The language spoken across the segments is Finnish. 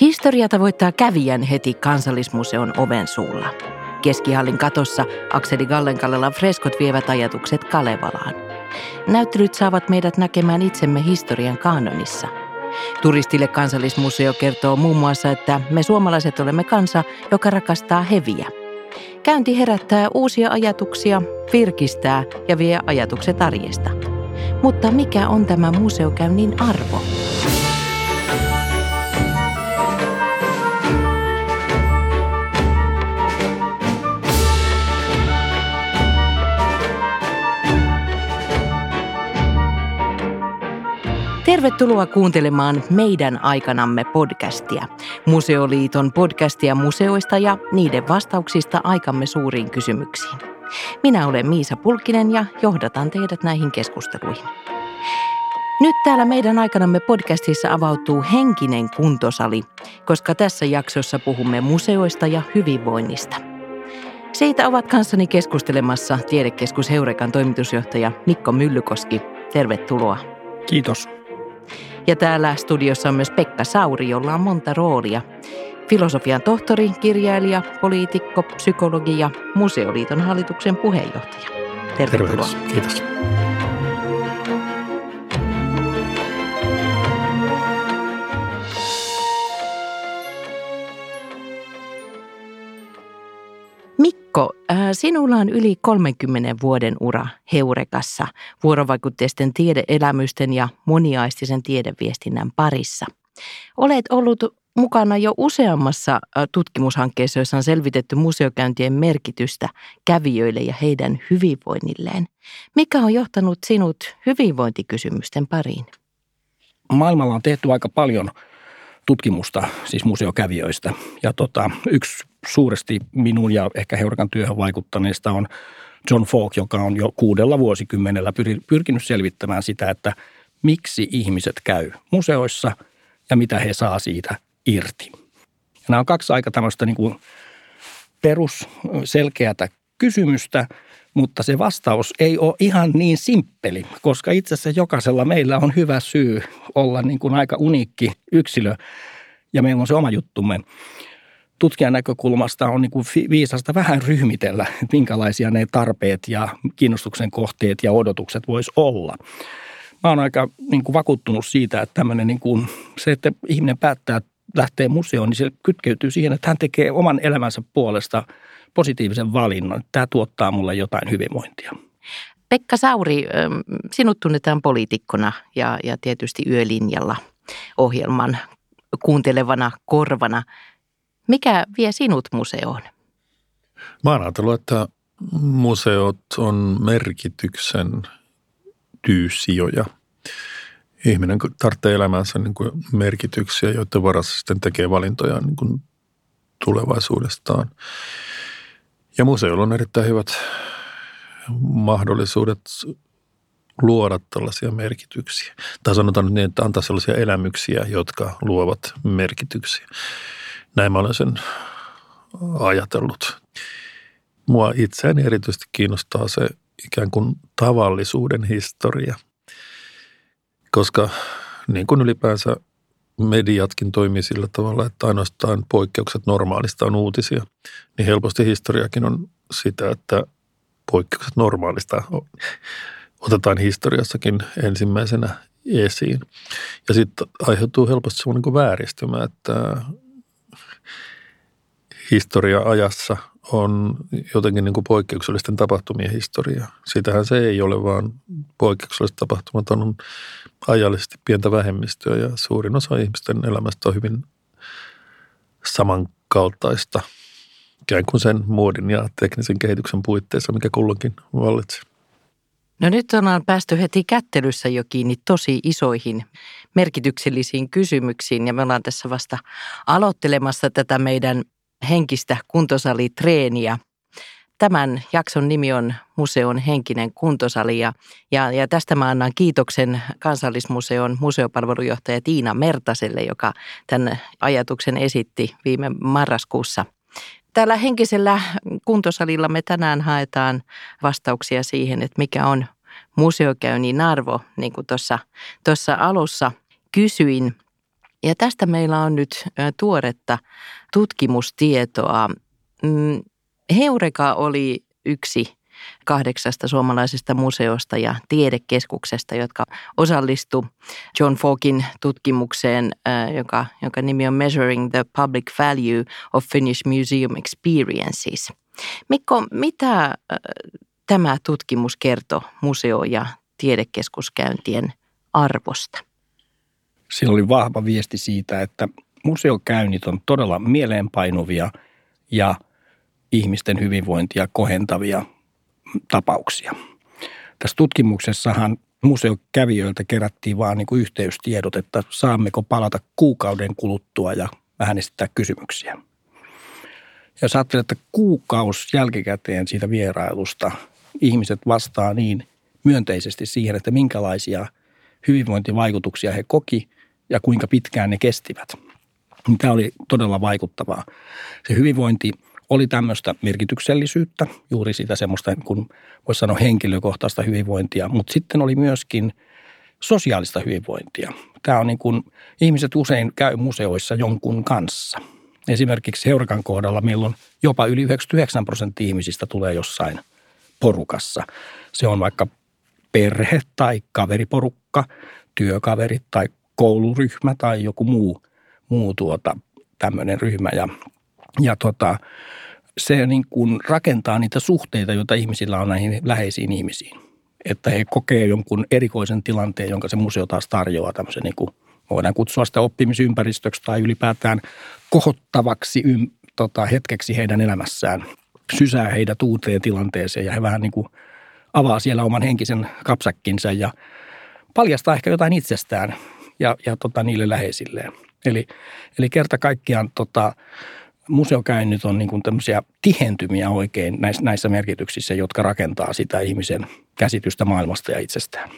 Historia tavoittaa kävijän heti kansallismuseon oven suulla. Keskihallin katossa Akseli Gallenkallelan freskot vievät ajatukset Kalevalaan. Näyttelyt saavat meidät näkemään itsemme historian kanonissa. Turistille kansallismuseo kertoo muun muassa, että me suomalaiset olemme kansa, joka rakastaa heviä. Käynti herättää uusia ajatuksia, virkistää ja vie ajatukset arjesta. Mutta mikä on tämä museokäynnin arvo? Tervetuloa kuuntelemaan Meidän aikanamme podcastia, Museoliiton podcastia museoista ja niiden vastauksista aikamme suuriin kysymyksiin. Minä olen Miisa Pulkkinen ja johdatan teidät näihin keskusteluihin. Nyt täällä meidän aikanamme podcastissa avautuu henkinen kuntosali, koska tässä jaksossa puhumme museoista ja hyvinvoinnista. Siitä ovat kanssani keskustelemassa Tiedekeskus Heurekan toimitusjohtaja Mikko Myllykoski. Tervetuloa. Kiitos. Ja täällä studiossa on myös Pekka Sauri, jolla on monta roolia. Filosofian tohtori, kirjailija, poliitikko, psykologi ja Museoliiton hallituksen puheenjohtaja. Tervetuloa. Tervehdys. Kiitos. Mikko, äh, sinulla on yli 30 vuoden ura Heurekassa vuorovaikutteisten tiedeelämysten ja moniaistisen tiedeviestinnän parissa. Olet ollut mukana jo useammassa äh, tutkimushankkeessa, jossa on selvitetty museokäyntien merkitystä kävijöille ja heidän hyvinvoinnilleen. Mikä on johtanut sinut hyvinvointikysymysten pariin? Maailmalla on tehty aika paljon tutkimusta siis museokävijöistä. Ja tota, yksi suuresti minun ja ehkä Heurakan työhön vaikuttaneista on John Falk, joka on jo kuudella vuosikymmenellä pyrkinyt selvittämään sitä, että miksi ihmiset käy museoissa ja mitä he saa siitä irti. Ja nämä on kaksi aika tämmöistä niin kuin perusselkeätä kysymystä, mutta se vastaus ei ole ihan niin simppeli, koska itse asiassa jokaisella meillä on hyvä syy olla niin kuin aika uniikki yksilö ja meillä on se oma juttumme tutkijan näkökulmasta on niin kuin viisasta vähän ryhmitellä, että minkälaisia ne tarpeet ja kiinnostuksen kohteet ja odotukset vois olla. Mä oon aika niin kuin vakuuttunut siitä, että tämmöinen niin kuin, se, että ihminen päättää lähteä museoon, niin se kytkeytyy siihen, että hän tekee oman elämänsä puolesta positiivisen valinnan. Tämä tuottaa mulle jotain hyvinvointia. Pekka Sauri, sinut tunnetaan poliitikkona ja, ja tietysti yölinjalla ohjelman kuuntelevana korvana. Mikä vie sinut museoon? Mä oon ajatellut, että museot on merkityksen tyysijoja. Ihminen tarvitsee elämänsä niin kuin merkityksiä, joiden varassa sitten tekee valintoja niin kuin tulevaisuudestaan. Ja museolla on erittäin hyvät mahdollisuudet luoda tällaisia merkityksiä. Tai sanotaan niin, että antaa sellaisia elämyksiä, jotka luovat merkityksiä. Näin mä olen sen ajatellut. Mua itseäni erityisesti kiinnostaa se ikään kuin tavallisuuden historia, koska niin kuin ylipäänsä mediatkin toimii sillä tavalla, että ainoastaan poikkeukset normaalista on uutisia, niin helposti historiakin on sitä, että poikkeukset normaalista otetaan historiassakin ensimmäisenä esiin. Ja sitten aiheutuu helposti semmoinen vääristymä, että historia ajassa on jotenkin niin kuin poikkeuksellisten tapahtumien historia. Sitähän se ei ole, vaan poikkeukselliset tapahtumat on ajallisesti pientä vähemmistöä ja suurin osa ihmisten elämästä on hyvin samankaltaista ikään kuin sen muodin ja teknisen kehityksen puitteissa, mikä kulloinkin vallitsee. No nyt ollaan päästy heti kättelyssä jo kiinni tosi isoihin merkityksellisiin kysymyksiin ja me ollaan tässä vasta aloittelemassa tätä meidän henkistä kuntosalitreeniä. Tämän jakson nimi on Museon henkinen kuntosali ja, ja, ja tästä mä annan kiitoksen Kansallismuseon museopalvelujohtaja Tiina Mertaselle, joka tämän ajatuksen esitti viime marraskuussa – Täällä henkisellä kuntosalilla me tänään haetaan vastauksia siihen, että mikä on museokäynnin arvo, niin kuin tuossa, tuossa alussa kysyin. Ja tästä meillä on nyt tuoretta tutkimustietoa. Mm, Heureka oli yksi kahdeksasta suomalaisesta museosta ja tiedekeskuksesta, jotka osallistu John Falkin tutkimukseen, joka, joka nimi on Measuring the Public Value of Finnish Museum Experiences. Mikko, mitä tämä tutkimus kertoo museo- ja tiedekeskuskäyntien arvosta? Siinä oli vahva viesti siitä, että museokäynnit on todella mieleenpainuvia ja ihmisten hyvinvointia kohentavia tapauksia. Tässä tutkimuksessahan museokävijöiltä kerättiin vaan niin kuin yhteystiedot, että saammeko palata kuukauden kuluttua ja vähän esittää kysymyksiä. Ja sä että kuukaus jälkikäteen siitä vierailusta ihmiset vastaa niin myönteisesti siihen, että minkälaisia hyvinvointivaikutuksia he koki ja kuinka pitkään ne kestivät. Tämä oli todella vaikuttavaa. Se hyvinvointi oli tämmöistä merkityksellisyyttä, juuri sitä semmoista, kun voisi sanoa henkilökohtaista hyvinvointia, mutta sitten oli myöskin sosiaalista hyvinvointia. Tämä on niin kuin, ihmiset usein käy museoissa jonkun kanssa. Esimerkiksi Heurakan kohdalla, milloin jopa yli 99 prosenttia ihmisistä tulee jossain porukassa. Se on vaikka perhe tai kaveriporukka, työkaverit tai kouluryhmä tai joku muu, muu tuota, tämmöinen ryhmä. Ja, ja tota, se niin kuin rakentaa niitä suhteita, joita ihmisillä on näihin läheisiin ihmisiin. Että he kokee jonkun erikoisen tilanteen, jonka se museo taas tarjoaa tämmöisen niin kuin, voidaan kutsua sitä oppimisympäristöksi tai ylipäätään kohottavaksi ym, tota, hetkeksi heidän elämässään. Sysää heidät uuteen tilanteeseen ja he vähän niin kuin avaa siellä oman henkisen kapsakkinsa ja paljastaa ehkä jotain itsestään ja, ja tota, niille läheisilleen. Eli, eli kerta kaikkiaan tota, museokäynnit on niin kuin tämmöisiä tihentymiä oikein näissä, näissä merkityksissä, jotka rakentaa sitä ihmisen käsitystä maailmasta ja itsestään.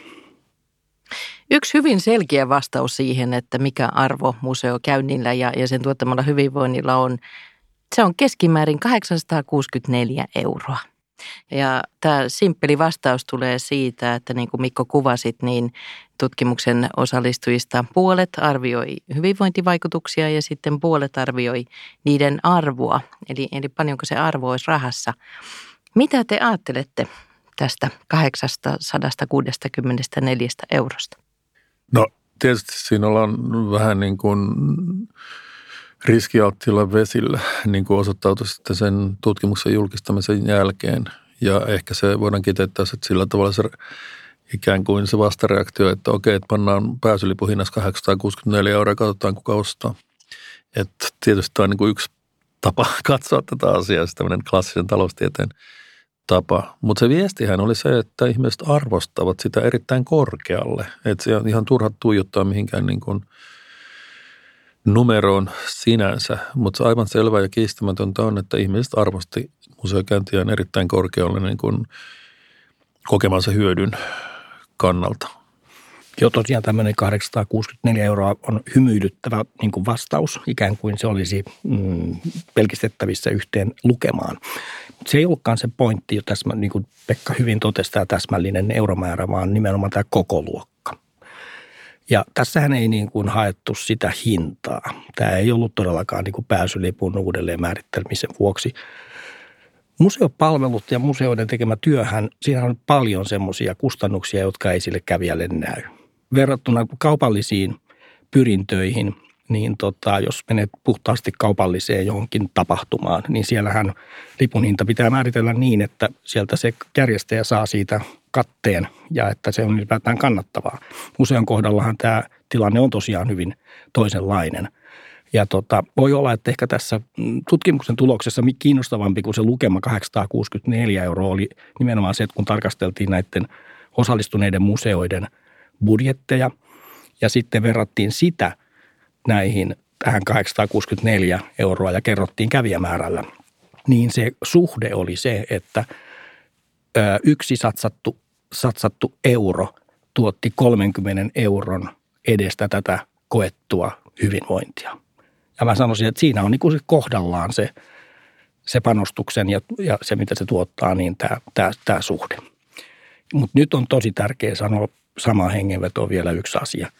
Yksi hyvin selkeä vastaus siihen, että mikä arvo museokäynnillä ja, ja sen tuottamalla hyvinvoinnilla on, se on keskimäärin 864 euroa. Ja tämä simppeli vastaus tulee siitä, että niin kuin Mikko kuvasit, niin tutkimuksen osallistujista puolet arvioi hyvinvointivaikutuksia ja sitten puolet arvioi niiden arvoa, eli, eli paljonko se arvo olisi rahassa. Mitä te ajattelette tästä 864 eurosta? No tietysti siinä ollaan vähän niin kuin riskialttilla vesillä, niin kuin osoittautui sitten sen tutkimuksen julkistamisen jälkeen. Ja ehkä se voidaan kiteyttää sitten sillä tavalla se ikään kuin se vastareaktio, että okei, että pannaan pääsylipun hinnassa 864 euroa ja katsotaan kuka ostaa. Että tietysti tämä on niin kuin yksi tapa katsoa tätä asiaa, se tämmöinen klassisen taloustieteen tapa. Mutta se viestihän oli se, että ihmiset arvostavat sitä erittäin korkealle. Että se on ihan turha tuijottaa mihinkään niin kuin – numeroon sinänsä, mutta aivan selvä ja kiistämätöntä on, että ihmiset arvosti museokäyntiään erittäin korkealle niin kuin kokemansa hyödyn kannalta. Joo, tosiaan tämmöinen 864 euroa on hymyilyttävä niin kuin vastaus, ikään kuin se olisi mm, pelkistettävissä yhteen lukemaan. Se ei ollutkaan se pointti, jo tässä, niin kuin Pekka hyvin totesi, tämä täsmällinen euromäärä, vaan nimenomaan tämä koko luokka. Ja tässähän ei niin kuin haettu sitä hintaa. Tämä ei ollut todellakaan niin kuin pääsylipun uudelleen määrittelemisen vuoksi. Museopalvelut ja museoiden tekemä työhän, siinä on paljon semmoisia kustannuksia, jotka ei sille kävijälle näy. Verrattuna kaupallisiin pyrintöihin, niin tota, jos menet puhtaasti kaupalliseen johonkin tapahtumaan, niin siellähän lipun hinta pitää määritellä niin, että sieltä se järjestäjä saa siitä katteen ja että se on ylipäätään kannattavaa. Museon kohdallahan tämä tilanne on tosiaan hyvin toisenlainen. Ja tota, voi olla, että ehkä tässä tutkimuksen tuloksessa kiinnostavampi kuin se lukema 864 euroa oli nimenomaan se, että kun tarkasteltiin näiden osallistuneiden museoiden budjetteja ja sitten verrattiin sitä näihin tähän 864 euroa ja kerrottiin kävijämäärällä, niin se suhde oli se, että yksi satsattu, satsattu euro tuotti 30 euron edestä tätä koettua hyvinvointia. Ja mä sanoisin, että siinä on niin kuin se kohdallaan se, se panostuksen ja, ja se, mitä se tuottaa, niin tämä, tämä, tämä suhde. Mutta nyt on tosi tärkeää sanoa samaa hengenvetoa vielä yksi asia.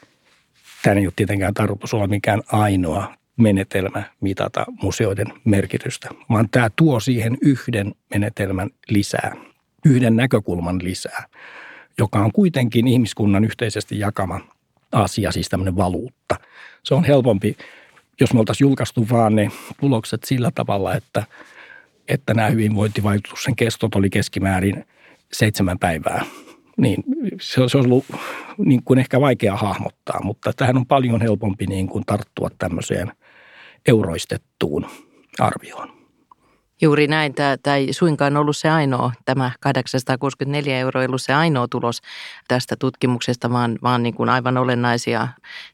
Tämä ei ole tietenkään tarkoitus olla mikään ainoa menetelmä mitata museoiden merkitystä, vaan tämä tuo siihen yhden menetelmän lisää, yhden näkökulman lisää, joka on kuitenkin ihmiskunnan yhteisesti jakama asia, siis tämmöinen valuutta. Se on helpompi, jos me oltaisiin julkaistu vaan ne tulokset sillä tavalla, että, että nämä hyvinvointivaikutuksen kestot oli keskimäärin seitsemän päivää niin se, on ollut niin kuin ehkä vaikea hahmottaa, mutta tähän on paljon helpompi niin kuin tarttua tämmöiseen euroistettuun arvioon. Juuri näin. Tämä, tämä ei suinkaan ollut se ainoa, tämä 864 euroa ei ollut se ainoa tulos tästä tutkimuksesta, vaan, vaan niin kuin aivan olennaisia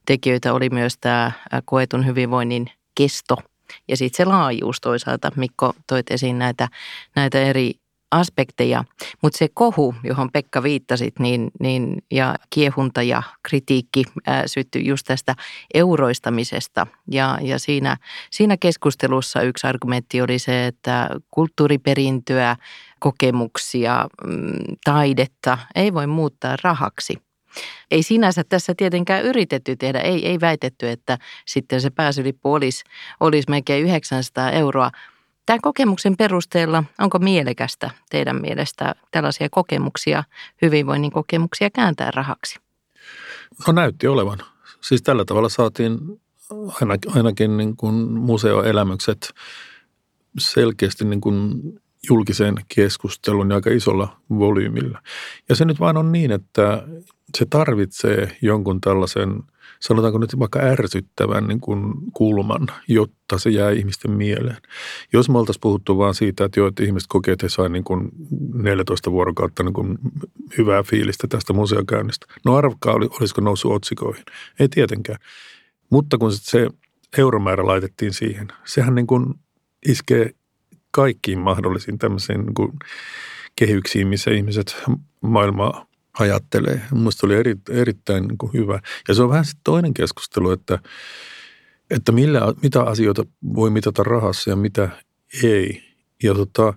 tekijöitä oli myös tämä koetun hyvinvoinnin kesto ja sitten se laajuus toisaalta. Mikko toit esiin näitä, näitä eri aspekteja, mutta se kohu, johon Pekka viittasit, niin, niin, ja kiehunta ja kritiikki ää, syttyi just tästä euroistamisesta. Ja, ja siinä, siinä keskustelussa yksi argumentti oli se, että kulttuuriperintöä, kokemuksia, mm, taidetta ei voi muuttaa rahaksi. Ei sinänsä tässä tietenkään yritetty tehdä, ei, ei väitetty, että sitten se pääsylippu olisi, olisi melkein 900 euroa, Tämän kokemuksen perusteella, onko mielekästä teidän mielestä tällaisia kokemuksia, hyvinvoinnin kokemuksia kääntää rahaksi? No näytti olevan. Siis tällä tavalla saatiin ainakin, ainakin niin kuin museoelämykset selkeästi niin kuin julkiseen keskustelun ja aika isolla volyymilla. Ja se nyt vaan on niin, että se tarvitsee jonkun tällaisen – sanotaanko nyt vaikka ärsyttävän niin kuin kulman, jotta se jää ihmisten mieleen. Jos me oltaisiin puhuttu vaan siitä, että, jo, että ihmiset kokee, että he saivat niin kuin 14 vuorokautta niin kuin hyvää fiilistä tästä museokäynnistä. No arvokkaa, olisiko noussut otsikoihin. Ei tietenkään. Mutta kun se euromäärä laitettiin siihen, sehän niin kuin iskee kaikkiin mahdollisiin tämmöisiin niin kuin kehyksiin, missä ihmiset maailmaa ajattelee. Mielestäni oli eri, erittäin niin kuin hyvä. Ja se on vähän sitten toinen keskustelu, että, että millä, mitä asioita voi mitata rahassa ja mitä ei. Ja tota,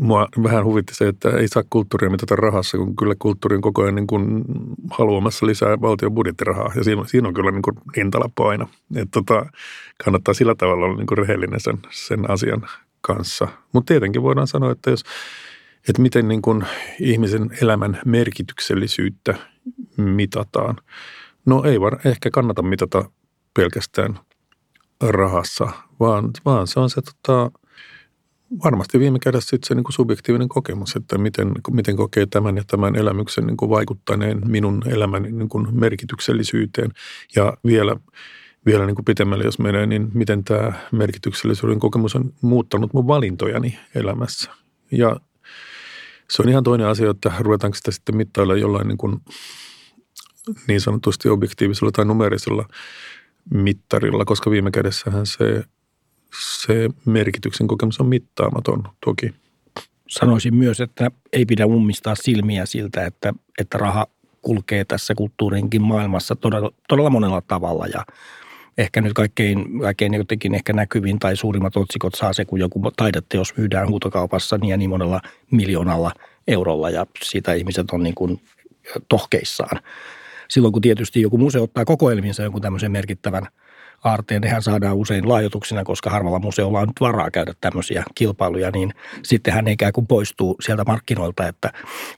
mua vähän huvitti se, että ei saa kulttuuria mitata rahassa, kun kyllä kulttuuri on koko ajan niin kuin haluamassa lisää valtion budjettirahaa. Ja siinä, siinä on kyllä niin kuin hintala paino. Että tota, kannattaa sillä tavalla olla niin kuin rehellinen sen, sen asian kanssa. Mutta tietenkin voidaan sanoa, että jos että miten niin kuin ihmisen elämän merkityksellisyyttä mitataan. No ei var, ehkä kannata mitata pelkästään rahassa, vaan, vaan se on se tota, varmasti viime kädessä sitten se niin kuin subjektiivinen kokemus, että miten, miten kokee tämän ja tämän elämyksen niin kuin vaikuttaneen minun elämäni niin kuin merkityksellisyyteen. Ja vielä, vielä niin kuin pitemmälle, jos menee, niin miten tämä merkityksellisyyden kokemus on muuttanut mun valintojani elämässä. Ja se on ihan toinen asia, että ruvetaanko sitä sitten mittailla jollain niin, kuin niin sanotusti objektiivisella tai numerisella mittarilla, koska viime kädessähän se, se merkityksen kokemus on mittaamaton toki. Sanoisin myös, että ei pidä ummistaa silmiä siltä, että, että raha kulkee tässä kulttuurinkin maailmassa todella, todella monella tavalla ja ehkä nyt kaikkein, kaikkein jotenkin ehkä näkyvin tai suurimmat otsikot saa se, kun joku taideteos myydään huutokaupassa niin ja niin monella miljoonalla eurolla ja siitä ihmiset on niin kuin tohkeissaan. Silloin kun tietysti joku museo ottaa kokoelmiinsa jonkun tämmöisen merkittävän – aarteen, nehän saadaan usein laajoituksina, koska harvalla museolla on nyt varaa käydä tämmöisiä kilpailuja, niin sitten hän ikään kuin poistuu sieltä markkinoilta. Että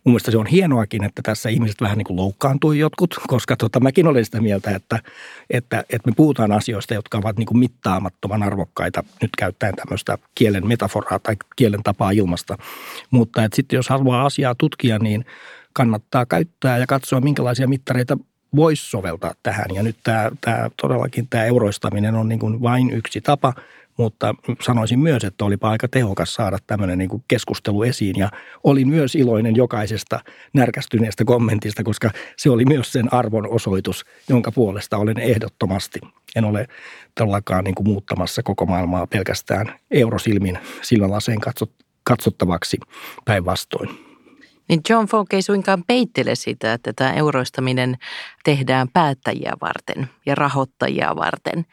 mun mielestä se on hienoakin, että tässä ihmiset vähän niin kuin loukkaantuu jotkut, koska tota, mäkin olen sitä mieltä, että, että, että me puhutaan asioista, jotka ovat niin kuin mittaamattoman arvokkaita nyt käyttäen tämmöistä kielen metaforaa tai kielen tapaa ilmasta. Mutta että sitten jos haluaa asiaa tutkia, niin kannattaa käyttää ja katsoa, minkälaisia mittareita voisi soveltaa tähän. Ja nyt tämä, tämä todellakin tämä euroistaminen on niin kuin vain yksi tapa, mutta sanoisin myös, että olipa aika tehokas saada tämmöinen niin kuin keskustelu esiin. Ja olin myös iloinen jokaisesta närkästyneestä kommentista, koska se oli myös sen arvon osoitus, jonka puolesta olen ehdottomasti. En ole todellakaan niin muuttamassa koko maailmaa pelkästään eurosilmin silmälaseen katsottavaksi päinvastoin. Niin John Falk ei suinkaan peittele sitä, että tämä euroistaminen tehdään päättäjiä varten ja rahoittajia varten.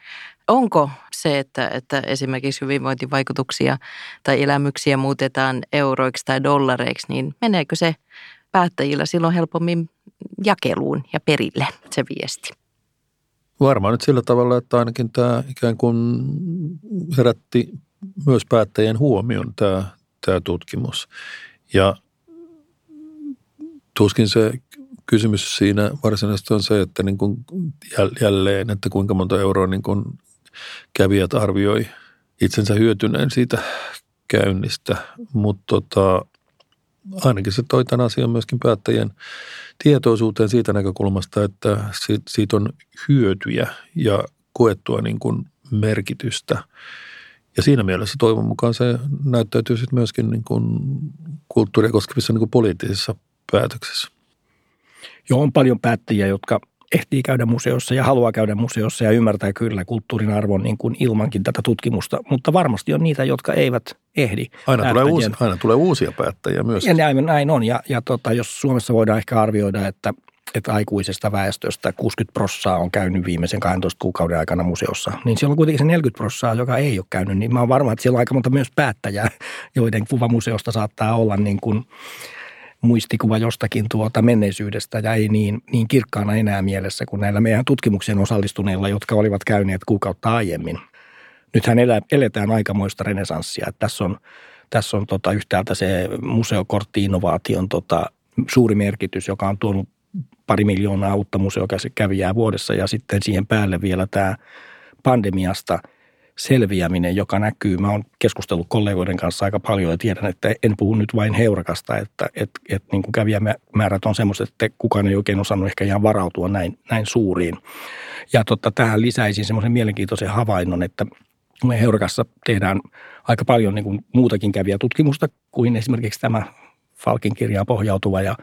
Onko se, että, että esimerkiksi hyvinvointivaikutuksia tai elämyksiä muutetaan euroiksi tai dollareiksi, niin meneekö se päättäjillä silloin helpommin jakeluun ja perille se viesti? Varmaan nyt sillä tavalla, että ainakin tämä ikään kuin herätti myös päättäjien huomion tämä, tämä tutkimus. Ja tuskin se kysymys siinä varsinaisesti on se, että niin kuin jälleen, että kuinka monta euroa niin kuin kävijät arvioi itsensä hyötyneen siitä käynnistä, mutta tota, ainakin se toi tämän asian myöskin päättäjien tietoisuuteen siitä näkökulmasta, että siitä on hyötyjä ja koettua niin kuin merkitystä. Ja siinä mielessä toivon mukaan se näyttäytyy sitten myöskin niin kuin kulttuuria koskevissa niin kuin poliittisissa päätöksissä. Joo, on paljon päättäjiä, jotka ehtii käydä museossa ja haluaa käydä museossa ja ymmärtää kyllä kulttuurin arvon niin kuin ilmankin tätä tutkimusta, mutta varmasti on niitä, jotka eivät ehdi. Aina tulee, uusi, aina tulee uusia päättäjiä myös. Ja näin, näin on ja, ja tota, jos Suomessa voidaan ehkä arvioida, että että aikuisesta väestöstä 60 prossaa on käynyt viimeisen 12 kuukauden aikana museossa, niin siellä on kuitenkin se 40 prossaa, joka ei ole käynyt, niin mä oon varma, että siellä on aika monta myös päättäjää, joiden kuva museosta saattaa olla niin kuin muistikuva jostakin tuota menneisyydestä ja ei niin, niin kirkkaana enää mielessä kuin näillä meidän tutkimukseen osallistuneilla, jotka olivat käyneet kuukautta aiemmin. Nythän elä, eletään aikamoista renesanssia. Että tässä on, tässä on tota yhtäältä se museokortti-innovaation tota suuri merkitys, joka on tuonut pari miljoonaa uutta museokävijää vuodessa ja sitten siihen päälle vielä tämä pandemiasta – selviäminen, joka näkyy. Mä oon keskustellut kollegoiden kanssa aika paljon ja tiedän, että en puhu nyt vain heurakasta, että et, et, niin kuin kävijämäärät on semmoiset, että kukaan ei oikein osannut ehkä ihan varautua näin, näin suuriin. Ja totta, tähän lisäisin semmoisen mielenkiintoisen havainnon, että me Heurakassa tehdään aika paljon niin kuin muutakin kävijätutkimusta kuin esimerkiksi tämä Falkin kirjaan pohjautuva ja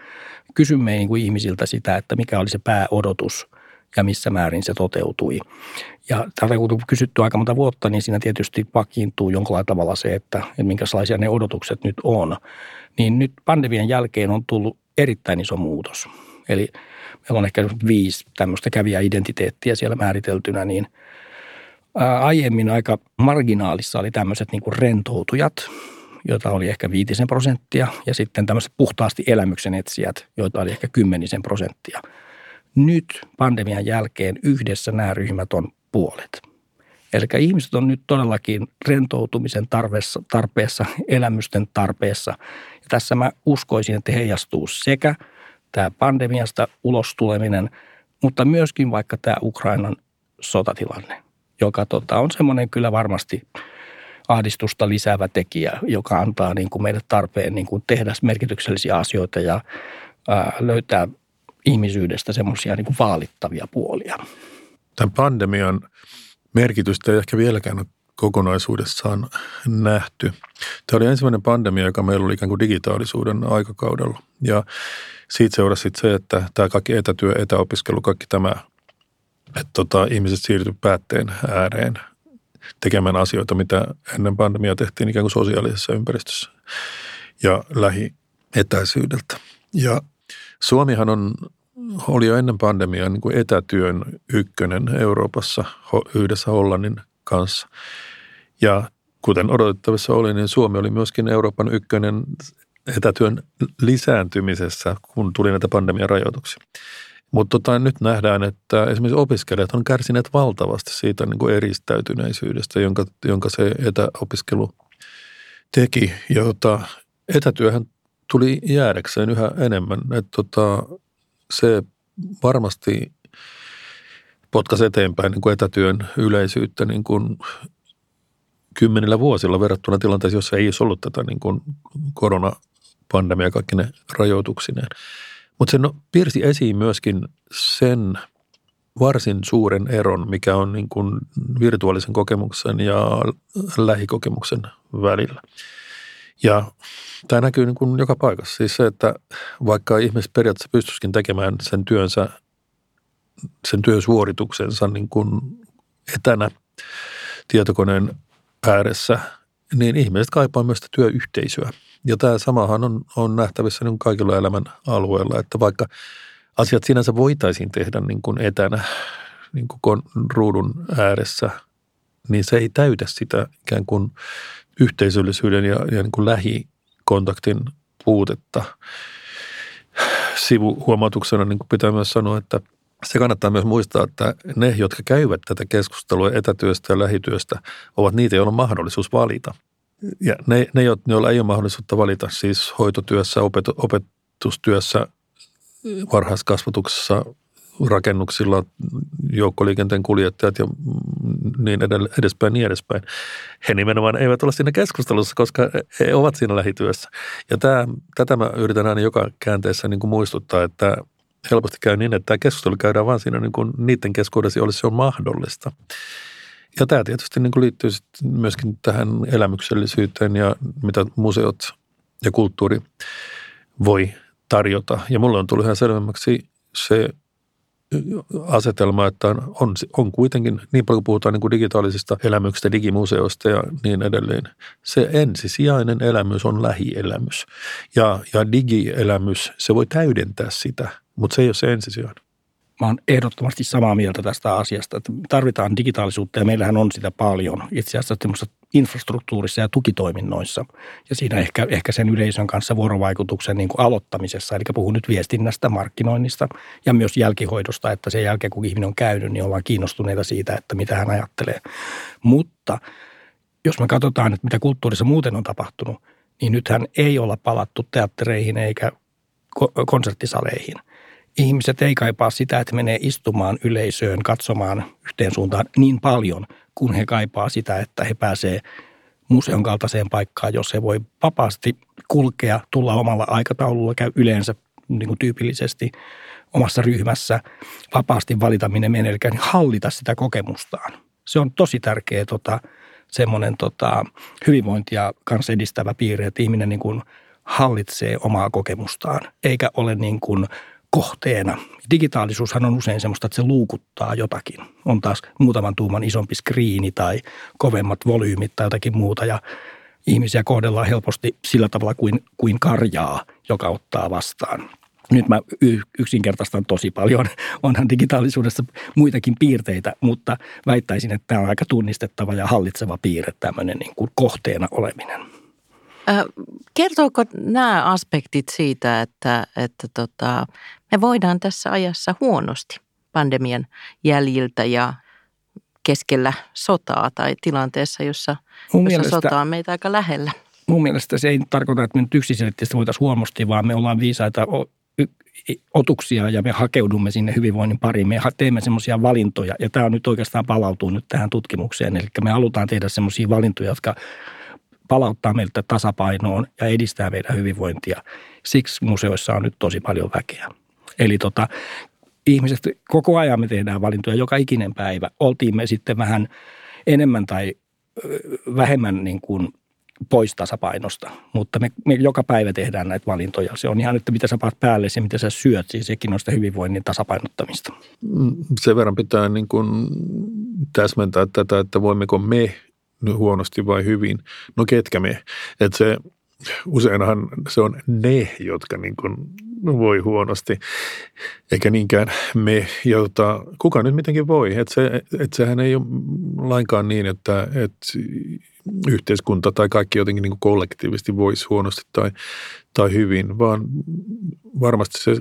kysymme niin kuin ihmisiltä sitä, että mikä oli se pääodotus – ja missä määrin se toteutui. Ja tätä kun on kysytty aika monta vuotta, niin siinä tietysti vakiintuu jonkinlailla tavalla se, että, että minkälaisia ne odotukset nyt on. Niin nyt pandemian jälkeen on tullut erittäin iso muutos. Eli meillä on ehkä viisi tämmöistä kävijäidentiteettiä siellä määriteltynä, niin aiemmin aika marginaalissa oli tämmöiset niin kuin rentoutujat, joita oli ehkä viitisen prosenttia, ja sitten tämmöiset puhtaasti elämyksen etsijät, joita oli ehkä kymmenisen prosenttia – nyt pandemian jälkeen yhdessä nämä ryhmät on puolet. Eli ihmiset on nyt todellakin rentoutumisen tarpeessa, tarpeessa elämysten tarpeessa. Ja tässä mä uskoisin, että heijastuu sekä tämä pandemiasta ulos tuleminen, mutta myöskin vaikka tämä Ukrainan sotatilanne, joka tota, on semmoinen kyllä varmasti ahdistusta lisäävä tekijä, joka antaa niin kuin meille tarpeen niin kuin tehdä merkityksellisiä asioita ja ää, löytää ihmisyydestä semmoisia niin vaalittavia puolia. Tämän pandemian merkitystä ei ehkä vieläkään ole kokonaisuudessaan nähty. Tämä oli ensimmäinen pandemia, joka meillä oli ikään kuin digitaalisuuden aikakaudella. Ja siitä seurasi se, että tämä kaikki etätyö, etäopiskelu, kaikki tämä, että tota, ihmiset siirtyivät päätteen ääreen tekemään asioita, mitä ennen pandemiaa tehtiin ikään kuin sosiaalisessa ympäristössä ja lähietäisyydeltä. Ja Suomihan on, oli jo ennen pandemiaa niin kuin etätyön ykkönen Euroopassa yhdessä Hollannin kanssa. Ja kuten odotettavissa oli, niin Suomi oli myöskin Euroopan ykkönen etätyön lisääntymisessä, kun tuli näitä pandemian rajoituksia. Mutta tota, nyt nähdään, että esimerkiksi opiskelijat on kärsineet valtavasti siitä niin kuin eristäytyneisyydestä, jonka, jonka se etäopiskelu teki. Ja tota, etätyöhän tuli jäädäkseen yhä enemmän. Että tota, se varmasti potkasi eteenpäin niin kuin etätyön yleisyyttä niin kuin kymmenillä vuosilla verrattuna tilanteeseen, jossa ei olisi ollut tätä niin kuin koronapandemia kaikki ne rajoituksineen. Mutta se no, piirsi esiin myöskin sen varsin suuren eron, mikä on niin kuin virtuaalisen kokemuksen ja lähikokemuksen välillä. Ja tämä näkyy niin kuin joka paikassa. Siis se, että vaikka ihmiset periaatteessa pystyisikin tekemään sen työnsä, sen työsuorituksensa niin kuin etänä tietokoneen ääressä, niin ihmiset kaipaa myös sitä työyhteisöä. Ja tämä samahan on, on nähtävissä niin kaikilla elämän alueilla, että vaikka asiat sinänsä voitaisiin tehdä niin kuin etänä niin kuin ruudun ääressä, niin se ei täytä sitä ikään kuin yhteisöllisyyden ja, ja niin kuin lähikontaktin puutetta. Sivuhuomautuksena niin kuin pitää myös sanoa, että se kannattaa myös muistaa, että ne, jotka käyvät tätä keskustelua etätyöstä ja lähityöstä, ovat niitä, joilla on mahdollisuus valita. Ja ne, ne joilla ei ole mahdollisuutta valita, siis hoitotyössä, opet, opetustyössä, varhaiskasvatuksessa, rakennuksilla, joukkoliikenteen kuljettajat ja niin edespäin, niin edespäin. He nimenomaan eivät ole siinä keskustelussa, koska he ovat siinä lähityössä. Ja tämä, tätä mä yritän aina joka käänteessä niin kuin muistuttaa, että helposti käy niin, että tämä keskustelu käydään vain siinä niin kuin niiden keskuudessa, joille se on mahdollista. Ja tämä tietysti niin kuin liittyy myöskin tähän elämyksellisyyteen ja mitä museot ja kulttuuri voi tarjota. Ja mulle on tullut ihan selvemmäksi se asetelma, että on, on, kuitenkin, niin paljon puhutaan niin kuin digitaalisista elämyksistä, digimuseoista ja niin edelleen, se ensisijainen elämys on lähielämys. Ja, ja digielämys, se voi täydentää sitä, mutta se ei ole se ensisijainen. Mä oon ehdottomasti samaa mieltä tästä asiasta, että tarvitaan digitaalisuutta ja meillähän on sitä paljon itse asiassa infrastruktuurissa ja tukitoiminnoissa ja siinä ehkä, ehkä sen yleisön kanssa vuorovaikutuksen niin kuin aloittamisessa. Eli puhun nyt viestinnästä, markkinoinnista ja myös jälkihoidosta, että sen jälkeen kun ihminen on käynyt, niin ollaan kiinnostuneita siitä, että mitä hän ajattelee. Mutta jos me katsotaan, että mitä kulttuurissa muuten on tapahtunut, niin nythän ei olla palattu teattereihin eikä konserttisaleihin – ihmiset ei kaipaa sitä, että menee istumaan yleisöön katsomaan yhteen suuntaan niin paljon, kun he kaipaa sitä, että he pääsee museon kaltaiseen paikkaan, jos he voi vapaasti kulkea, tulla omalla aikataululla, käy yleensä niin kuin tyypillisesti omassa ryhmässä, vapaasti valita minne menee, eli niin hallita sitä kokemustaan. Se on tosi tärkeä tota, semmoinen tota, hyvinvointia kanssa edistävä piirre, että ihminen niin kuin hallitsee omaa kokemustaan, eikä ole niin kuin – kohteena. Digitaalisuushan on usein semmoista, että se luukuttaa jotakin. On taas muutaman tuuman isompi skriini tai kovemmat volyymit tai jotakin muuta ja ihmisiä kohdellaan helposti sillä tavalla kuin, kuin karjaa, joka ottaa vastaan. Nyt mä yksinkertaistan tosi paljon. Onhan digitaalisuudessa muitakin piirteitä, mutta väittäisin, että tämä on aika tunnistettava ja hallitseva piirre, tämmöinen niin kuin kohteena oleminen. Kertooko nämä aspektit siitä, että, että tota, me voidaan tässä ajassa huonosti pandemian jäljiltä ja keskellä sotaa tai tilanteessa, jossa, jossa mielestä, sota on meitä aika lähellä? Mun mielestä se ei tarkoita, että me nyt yksiselitteisesti voitaisiin huonosti, vaan me ollaan viisaita otuksia ja me hakeudumme sinne hyvinvoinnin pariin. Me teemme semmoisia valintoja ja tämä on nyt oikeastaan palautuu nyt tähän tutkimukseen. Eli me halutaan tehdä semmoisia valintoja, jotka palauttaa meiltä tasapainoon ja edistää meidän hyvinvointia. Siksi museoissa on nyt tosi paljon väkeä. Eli tota, ihmiset, koko ajan me tehdään valintoja joka ikinen päivä. Oltiin me sitten vähän enemmän tai vähemmän niin kuin pois tasapainosta, mutta me, me joka päivä tehdään näitä valintoja. Se on ihan, että mitä sä paat päälle ja mitä sä syöt, siis sekin on sitä hyvinvoinnin tasapainottamista. Mm, sen verran pitää niin kuin täsmentää tätä, että voimmeko me huonosti vai hyvin. No ketkä me? Että se useinhan se on ne, jotka niin kuin voi huonosti, eikä niinkään me, jota kuka nyt mitenkin voi. Että se, et sehän ei ole lainkaan niin, että, että yhteiskunta tai kaikki jotenkin niin kuin kollektiivisesti voisi huonosti tai, tai hyvin, vaan varmasti se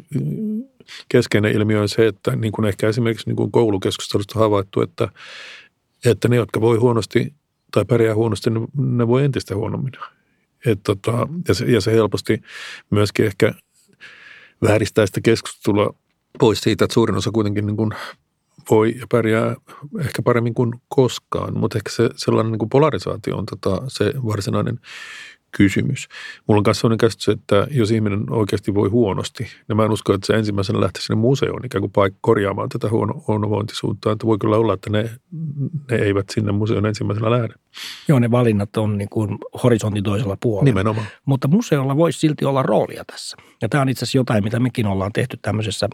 keskeinen ilmiö on se, että niin kuin ehkä esimerkiksi niin kuin koulukeskustelusta havaittu, että, että ne, jotka voi huonosti tai pärjää huonosti, ne, ne voi entistä huonommin. Et tota, ja, se, ja se helposti myöskin ehkä vääristää sitä keskustelua pois siitä, että suurin osa kuitenkin niin kuin voi ja pärjää ehkä paremmin kuin koskaan, mutta ehkä se sellainen niin kuin polarisaatio on tota, se varsinainen kysymys. Mulla on myös sellainen käsitys, että jos ihminen oikeasti voi huonosti, niin mä en usko, että se ensimmäisenä lähtee sinne museoon ikään kuin paik- korjaamaan tätä huono, huonovointisuutta. Että voi kyllä olla, että ne, ne eivät sinne museon ensimmäisenä lähde. Joo, ne valinnat on niin kuin horisontin toisella puolella. Nimenomaan. Mutta museolla voisi silti olla roolia tässä. Ja tämä on itse asiassa jotain, mitä mekin ollaan tehty tämmöisessä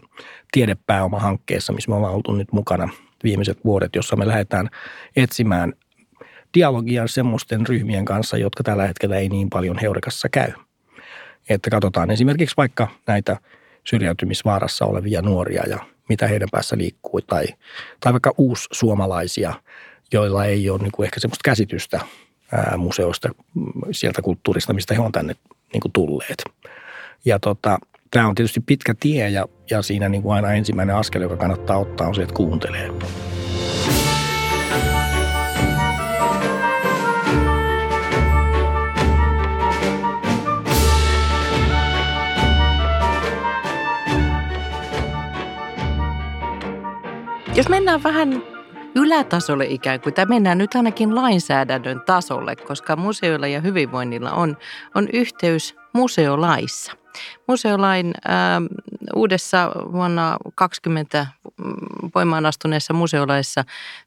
tiedepääoma-hankkeessa, missä me ollaan oltu nyt mukana viimeiset vuodet, jossa me lähdetään etsimään – dialogia semmoisten ryhmien kanssa, jotka tällä hetkellä ei niin paljon Heurekassa käy. Että katsotaan esimerkiksi vaikka näitä syrjäytymisvaarassa olevia nuoria ja mitä heidän päässä liikkuu, tai, tai vaikka suomalaisia, joilla ei ole niin kuin ehkä semmoista käsitystä ää, museosta, sieltä kulttuurista, mistä he on tänne niin kuin tulleet. Ja tota, tämä on tietysti pitkä tie ja, ja siinä niin kuin aina ensimmäinen askel, joka kannattaa ottaa, on se, että kuuntelee. Jos mennään vähän ylätasolle ikään kuin, tai mennään nyt ainakin lainsäädännön tasolle, koska museoilla ja hyvinvoinnilla on, on yhteys museolaissa. Museolain äh, uudessa vuonna 20 voimaan astuneessa museolaissa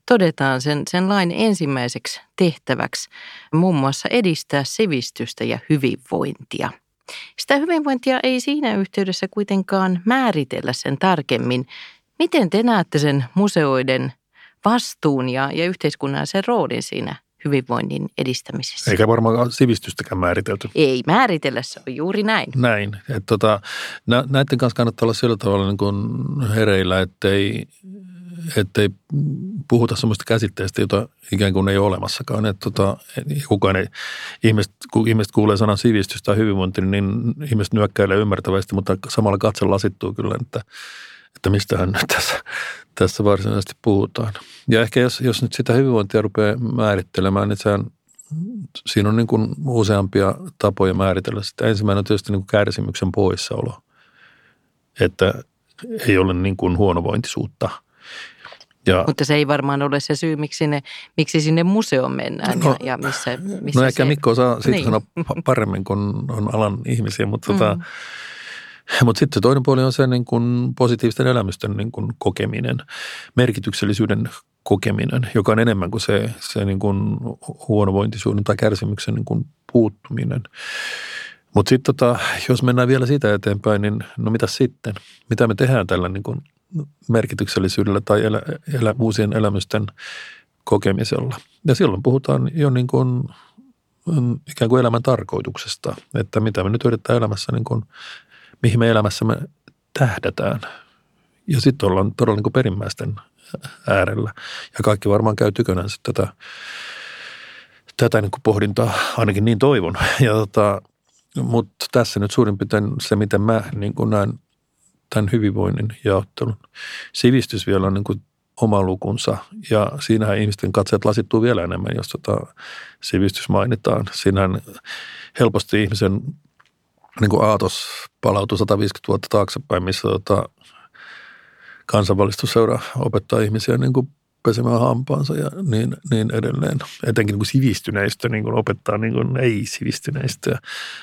todetaan sen, sen lain ensimmäiseksi tehtäväksi muun muassa edistää sivistystä ja hyvinvointia. Sitä hyvinvointia ei siinä yhteydessä kuitenkaan määritellä sen tarkemmin. Miten te näette sen museoiden vastuun ja, ja yhteiskunnallisen roolin siinä hyvinvoinnin edistämisessä. Eikä varmaan sivistystäkään määritelty. Ei määritellä, se on juuri näin. Näin. Että tota, näiden kanssa kannattaa olla sillä tavalla niin kuin hereillä, ettei, ettei puhuta sellaista käsitteestä, jota ikään kuin ei ole olemassakaan. Että tota, kukaan ei, ihmiset, kun ihmiset kuulee sanan sivistys tai hyvinvointi, niin ihmiset nyökkäilee ymmärtävästi, mutta samalla katse lasittuu kyllä, että – että mistähän nyt tässä, tässä varsinaisesti puhutaan. Ja ehkä jos, jos nyt sitä hyvinvointia rupeaa määrittelemään, niin sehän, siinä on niin kuin useampia tapoja määritellä sitä. Ensimmäinen on tietysti niin kuin kärsimyksen poissaolo, että ei ole niin kuin huonovointisuutta. Ja, Mutta se ei varmaan ole se syy, miksi, ne, miksi sinne museoon mennään no, ja, ja missä, missä No ehkä se... Mikko osaa siitä niin. sanoa paremmin, kun on alan ihmisiä, mutta tota, mm. tota, mutta sitten toinen puoli on se niin kuin positiivisten elämysten niin kuin kokeminen, merkityksellisyyden kokeminen, joka on enemmän kuin se, se niin kuin huonovointisuuden tai kärsimyksen niin kuin puuttuminen. Mutta sitten tota, jos mennään vielä siitä eteenpäin, niin no mitä sitten? Mitä me tehdään tällä niin kuin merkityksellisyydellä tai elä, elä, uusien elämysten kokemisella? Ja silloin puhutaan jo niin kuin, ikään kuin elämän tarkoituksesta, että mitä me nyt yritetään elämässä niin kuin mihin me elämässämme tähdätään. Ja sitten ollaan todella niin kuin perimmäisten äärellä. Ja kaikki varmaan käy tykönänsä tätä, tätä niin kuin pohdintaa, ainakin niin toivon. Ja tota, mutta tässä nyt suurin piirtein se, miten mä niin kuin näen tämän hyvinvoinnin jaottelun. Sivistys vielä on niin kuin oma lukunsa ja siinähän ihmisten katseet lasittuu vielä enemmän, jos tota sivistys mainitaan. Siinähän helposti ihmisen niin kuin Aatos palautui 150 vuotta taaksepäin, missä tota, kansanvalistusseura opettaa ihmisiä niin kuin pesemään hampaansa ja niin, niin edelleen. Etenkin niin kuin sivistyneistä niin kuin opettaa niin kuin ei-sivistyneistä.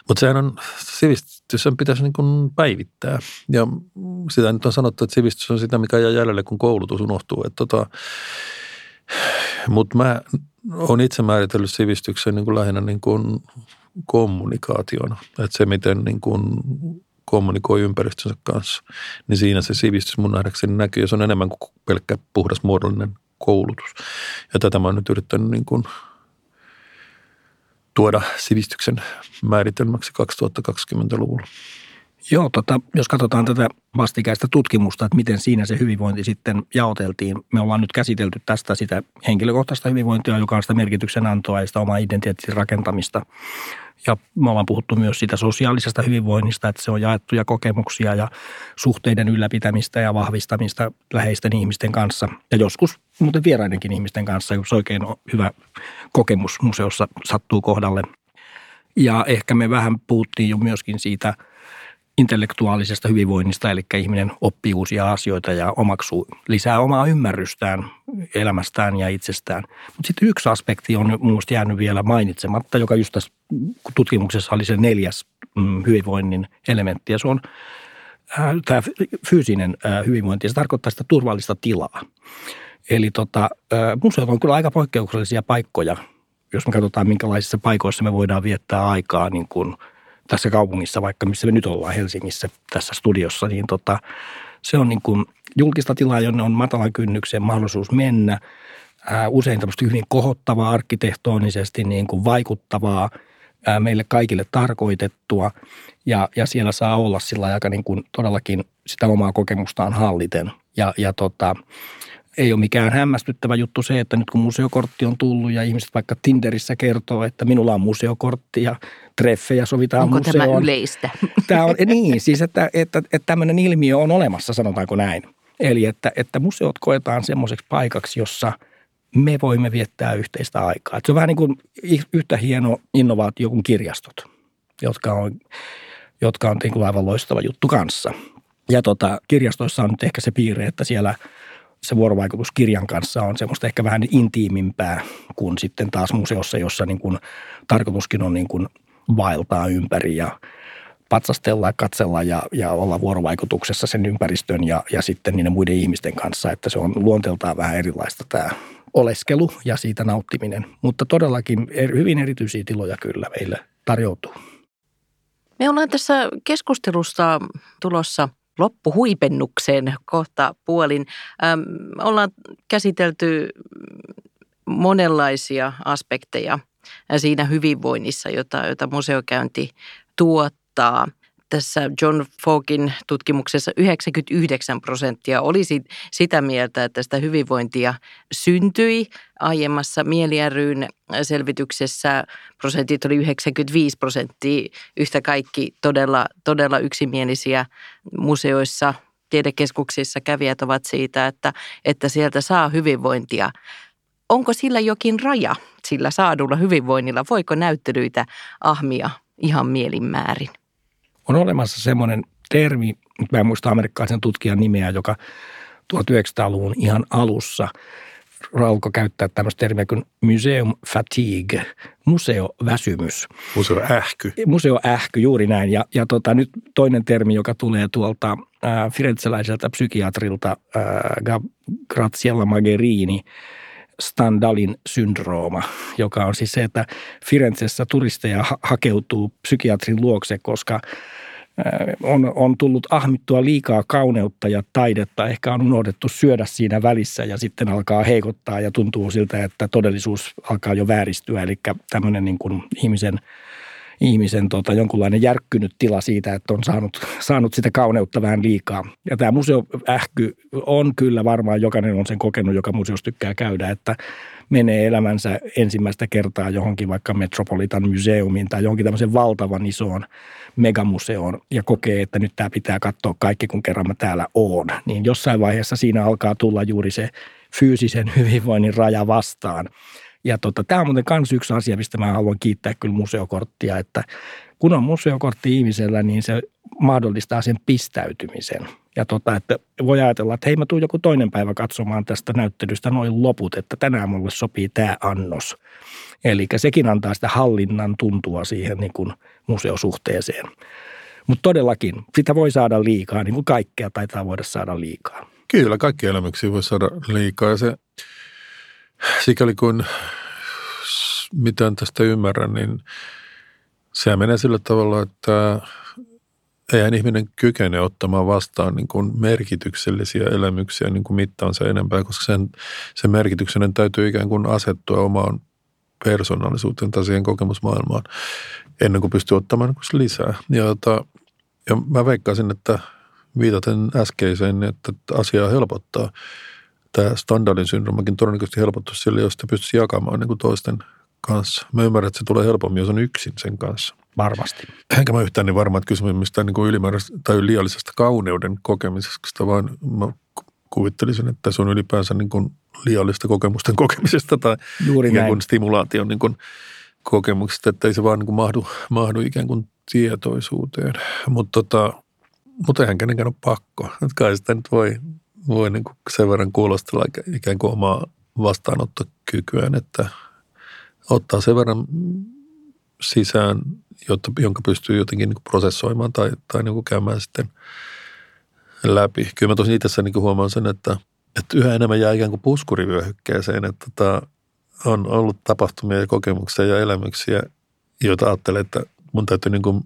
Mutta sehän on, sivistys sen pitäisi niin kuin päivittää. Ja sitä nyt on sanottu, että sivistys on sitä, mikä jää jäljelle, kun koulutus unohtuu. tota, Mutta mä olen itse määritellyt sivistyksen niin kuin lähinnä niin kuin kommunikaationa. Että se, miten niin kuin kommunikoi ympäristönsä kanssa, niin siinä se sivistys mun nähdäkseni näkyy. Ja se on enemmän kuin pelkkä puhdas muodollinen koulutus. Ja tätä mä oon nyt yrittänyt niin kuin tuoda sivistyksen määritelmäksi 2020-luvulla. Joo, tota, jos katsotaan tätä vastikäistä tutkimusta, että miten siinä se hyvinvointi sitten jaoteltiin. Me ollaan nyt käsitelty tästä sitä henkilökohtaista hyvinvointia, joka on sitä merkityksen antoa ja sitä omaa identiteetin rakentamista. Ja me ollaan puhuttu myös sitä sosiaalisesta hyvinvoinnista, että se on jaettuja kokemuksia ja suhteiden ylläpitämistä ja vahvistamista läheisten ihmisten kanssa. Ja joskus muuten vieraidenkin ihmisten kanssa, jos oikein hyvä kokemus museossa sattuu kohdalle. Ja ehkä me vähän puhuttiin jo myöskin siitä – intellektuaalisesta hyvinvoinnista, eli ihminen oppii uusia asioita ja omaksuu lisää omaa ymmärrystään elämästään ja itsestään. Mutta sitten yksi aspekti on minusta jäänyt vielä mainitsematta, joka just tässä tutkimuksessa oli se neljäs mm, hyvinvoinnin elementti, ja se on äh, tämä fyysinen äh, hyvinvointi, ja se tarkoittaa sitä turvallista tilaa. Eli tota, äh, museot on kyllä aika poikkeuksellisia paikkoja, jos me katsotaan minkälaisissa paikoissa me voidaan viettää aikaa niin kuin – tässä kaupungissa, vaikka missä me nyt ollaan Helsingissä tässä studiossa, niin tota, se on niin kuin julkista tilaa, jonne on matalan kynnyksen mahdollisuus mennä. Ää, usein tämmöistä hyvin kohottavaa, arkkitehtonisesti niin kuin vaikuttavaa, ää, meille kaikille tarkoitettua. Ja, ja siellä saa olla sillä aika niin kuin todellakin sitä omaa kokemustaan halliten. Ja, ja tota, ei ole mikään hämmästyttävä juttu se, että nyt kun museokortti on tullut ja ihmiset vaikka Tinderissä kertoo, että minulla on museokortti ja treffejä sovitaan Onko museoon. tämä yleistä? Tämä on, niin, siis että, että, että tämmöinen ilmiö on olemassa, sanotaanko näin. Eli että, että museot koetaan semmoiseksi paikaksi, jossa me voimme viettää yhteistä aikaa. Että se on vähän niin kuin yhtä hieno innovaatio kuin kirjastot, jotka on, jotka on niin kuin aivan loistava juttu kanssa. Ja tota, kirjastoissa on nyt ehkä se piirre, että siellä se vuorovaikutus kirjan kanssa on semmoista ehkä vähän intiimimpää kuin sitten taas museossa, jossa niin kuin tarkoituskin on niin kuin vaeltaa ympäri ja patsastella ja katsella ja, ja olla vuorovaikutuksessa sen ympäristön ja, ja sitten niiden muiden ihmisten kanssa, että se on luonteeltaan vähän erilaista tämä oleskelu ja siitä nauttiminen. Mutta todellakin hyvin erityisiä tiloja kyllä meille tarjoutuu. Me ollaan tässä keskustelusta tulossa loppuhuipennukseen kohta puolin. Ähm, ollaan käsitelty monenlaisia aspekteja siinä hyvinvoinnissa, jota, jota museokäynti tuottaa. Tässä John Fogin tutkimuksessa 99 prosenttia olisi sitä mieltä, että sitä hyvinvointia syntyi. Aiemmassa Mieli ryn selvityksessä prosentit oli 95 prosenttia. Yhtä kaikki todella, todella yksimielisiä museoissa, tiedekeskuksissa kävijät ovat siitä, että, että sieltä saa hyvinvointia onko sillä jokin raja, sillä saadulla hyvinvoinnilla? Voiko näyttelyitä ahmia ihan mielinmäärin? On olemassa semmoinen termi, mä en muista amerikkalaisen tutkijan nimeä, joka 1900-luvun ihan alussa alkoi käyttää tämmöistä termiä kuin museum fatigue, museoväsymys. Museoähky. Museoähky, juuri näin. Ja, ja tota, nyt toinen termi, joka tulee tuolta äh, firenzeläiseltä psykiatrilta äh, Graziella Magherini – Standalin syndrooma, joka on siis se, että Firenzessä turisteja hakeutuu psykiatrin luokse, koska on, on tullut ahmittua liikaa kauneutta ja taidetta. Ehkä on unohdettu syödä siinä välissä ja sitten alkaa heikottaa ja tuntuu siltä, että todellisuus alkaa jo vääristyä. Eli tämmöinen niin kuin ihmisen – ihmisen tota, jonkunlainen järkkynyt tila siitä, että on saanut, saanut sitä kauneutta vähän liikaa. Ja tämä museoähky on kyllä varmaan, jokainen on sen kokenut, joka museossa tykkää käydä, että menee elämänsä ensimmäistä kertaa johonkin vaikka Metropolitan Museumiin tai johonkin tämmöisen valtavan isoon megamuseoon ja kokee, että nyt tämä pitää katsoa kaikki, kun kerran mä täällä oon. Niin jossain vaiheessa siinä alkaa tulla juuri se fyysisen hyvinvoinnin raja vastaan. Ja tota, tämä on muuten myös yksi asia, mistä mä haluan kiittää kyllä museokorttia, että kun on museokortti ihmisellä, niin se mahdollistaa sen pistäytymisen. Ja tota, että voi ajatella, että hei mä tuun joku toinen päivä katsomaan tästä näyttelystä noin loput, että tänään mulle sopii tämä annos. Eli sekin antaa sitä hallinnan tuntua siihen niin kuin museosuhteeseen. Mutta todellakin, sitä voi saada liikaa, niin kuin kaikkea taitaa voida saada liikaa. Kyllä, kaikki elämyksiä voi saada liikaa ja se sikäli kun mitään tästä ymmärrän, niin se menee sillä tavalla, että eihän ihminen kykene ottamaan vastaan niin kuin merkityksellisiä elämyksiä niin kuin mittaansa enempää, koska sen, sen merkityksen täytyy ikään kuin asettua omaan persoonallisuuteen tai siihen kokemusmaailmaan ennen kuin pystyy ottamaan niin lisää. Ja, jota, ja mä veikkaisin, että viitaten äskeiseen, että asiaa helpottaa – tämä standardin syndroomakin todennäköisesti helpottuisi sille, jos sitä pystyisi jakamaan niin kuin toisten kanssa. Mä ymmärrän, että se tulee helpommin, jos on yksin sen kanssa. Varmasti. Enkä mä yhtään niin varma, että kysymys mistään niin kuin ylimääräistä tai liiallisesta kauneuden kokemisesta, vaan mä kuvittelisin, että se on ylipäänsä niin kuin liiallista kokemusten kokemisesta tai Juuri ikään kuin stimulaation niin kuin kokemuksesta, että ei se vaan niin kuin mahdu, mahdu ikään kuin tietoisuuteen. Mutta tota, mutta eihän kenenkään ole pakko. Että kai sitä nyt voi voi niin kuin sen verran kuulostella ikään kuin omaa vastaanottokykyään, että ottaa sen verran sisään, jotta, jonka pystyy jotenkin niin prosessoimaan tai, tai niin kuin käymään sitten läpi. Kyllä mä tosin itse niin huomaan sen, että, että yhä enemmän jää ikään kuin puskurivyöhykkeeseen, että tota, on ollut tapahtumia ja kokemuksia ja elämyksiä, joita ajattelee, että mun täytyy niin kuin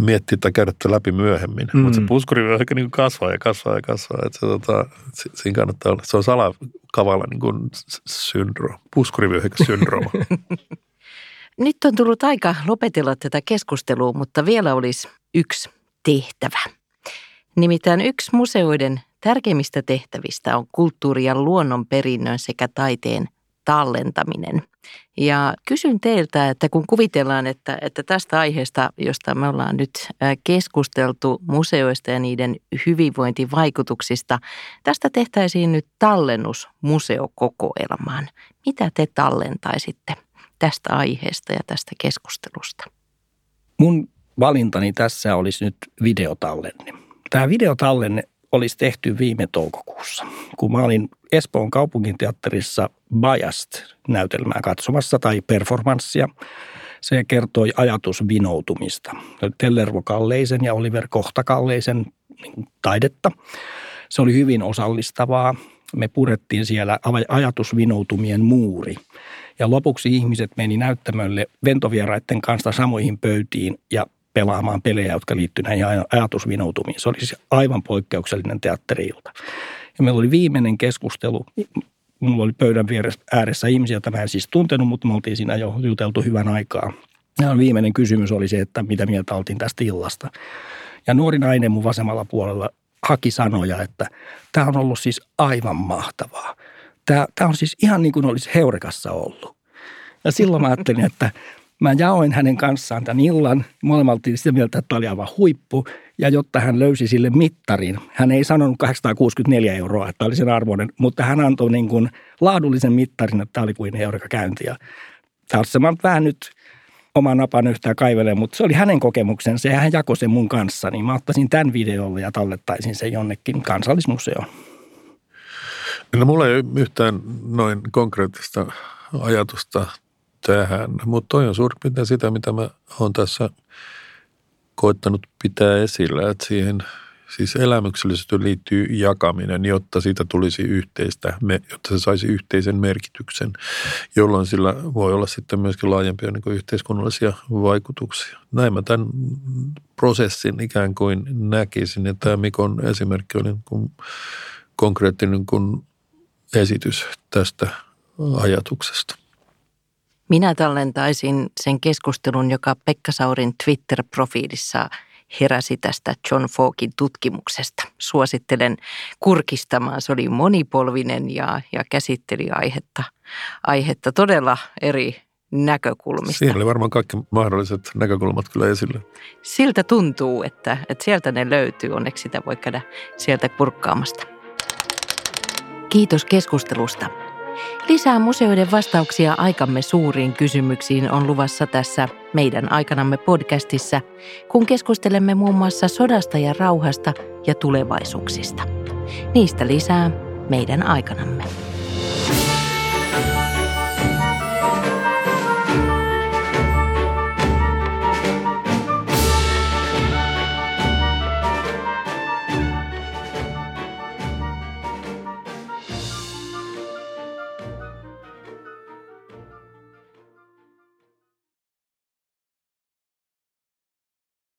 miettiä tai käydä läpi myöhemmin. Mm. Mutta se puskuri voi ehkä niin kasvaa ja kasvaa ja kasvaa. Että se, tota, siinä kannattaa olla. Se on salakavalla niin kuin syndrooma, puskurivyöhyke-syndrooma. Nyt on tullut aika lopetella tätä keskustelua, mutta vielä olisi yksi tehtävä. Nimittäin yksi museoiden tärkeimmistä tehtävistä on kulttuuri- ja luonnonperinnön sekä taiteen tallentaminen. Ja kysyn teiltä, että kun kuvitellaan, että, että tästä aiheesta, josta me ollaan nyt keskusteltu museoista ja niiden hyvinvointivaikutuksista, tästä tehtäisiin nyt tallennus museokokoelmaan. Mitä te tallentaisitte tästä aiheesta ja tästä keskustelusta? Mun valintani tässä olisi nyt videotallenne. Tämä videotallenne olisi tehty viime toukokuussa, kun mä olin Espoon kaupunginteatterissa Biased-näytelmää katsomassa tai performanssia. Se kertoi ajatusvinoutumista. Tellervo Kalleisen ja Oliver Kohta Kalleisen niin taidetta. Se oli hyvin osallistavaa. Me purettiin siellä ajatusvinoutumien muuri. Ja lopuksi ihmiset meni näyttämölle ventovieraiden kanssa samoihin pöytiin ja pelaamaan pelejä, jotka liittyivät näihin ajatusvinoutumiin. Se oli siis aivan poikkeuksellinen teatteriilta. Ja meillä oli viimeinen keskustelu. Mulla oli pöydän ääressä ihmisiä, joita mä en siis tuntenut, mutta me oltiin siinä jo juteltu hyvän aikaa. Ja viimeinen kysymys oli se, että mitä mieltä oltiin tästä illasta. Ja nuori nainen mun vasemmalla puolella haki sanoja, että tämä on ollut siis aivan mahtavaa. Tämä, tämä on siis ihan niin kuin olisi Heurekassa ollut. Ja silloin mä ajattelin, että Mä jaoin hänen kanssaan tämän illan. Molemmat oltiin sitä mieltä, että tämä oli aivan huippu. Ja jotta hän löysi sille mittarin, hän ei sanonut 864 euroa, että oli sen arvoinen, mutta hän antoi niin kuin laadullisen mittarin, että tämä oli kuin eureka käynti. Ja tässä mä vähän nyt oman napan yhtään kaivelen, mutta se oli hänen kokemuksensa ja hän jakoi sen mun kanssa. Niin mä ottaisin tämän videolle ja tallettaisin sen jonnekin kansallismuseoon. No mulla ei yhtään noin konkreettista ajatusta tähän. Mutta toi on suurin piirtein sitä, mitä mä oon tässä koittanut pitää esillä, että siihen siis elämyksellisesti liittyy jakaminen, jotta siitä tulisi yhteistä, jotta se saisi yhteisen merkityksen, jolloin sillä voi olla sitten myöskin laajempia niin yhteiskunnallisia vaikutuksia. Näin mä tämän prosessin ikään kuin näkisin, ja tämä Mikon esimerkki oli niin konkreettinen kuin esitys tästä ajatuksesta. Minä tallentaisin sen keskustelun, joka Pekka Saurin Twitter-profiilissa heräsi tästä John Falkin tutkimuksesta. Suosittelen kurkistamaan. Se oli monipolvinen ja, ja käsitteli aihetta, aihetta todella eri näkökulmista. Siinä oli varmaan kaikki mahdolliset näkökulmat kyllä esille. Siltä tuntuu, että, että sieltä ne löytyy. Onneksi sitä voi käydä sieltä kurkkaamasta. Kiitos keskustelusta. Lisää museoiden vastauksia aikamme suuriin kysymyksiin on luvassa tässä meidän aikanamme podcastissa, kun keskustelemme muun muassa sodasta ja rauhasta ja tulevaisuuksista. Niistä lisää meidän aikanamme.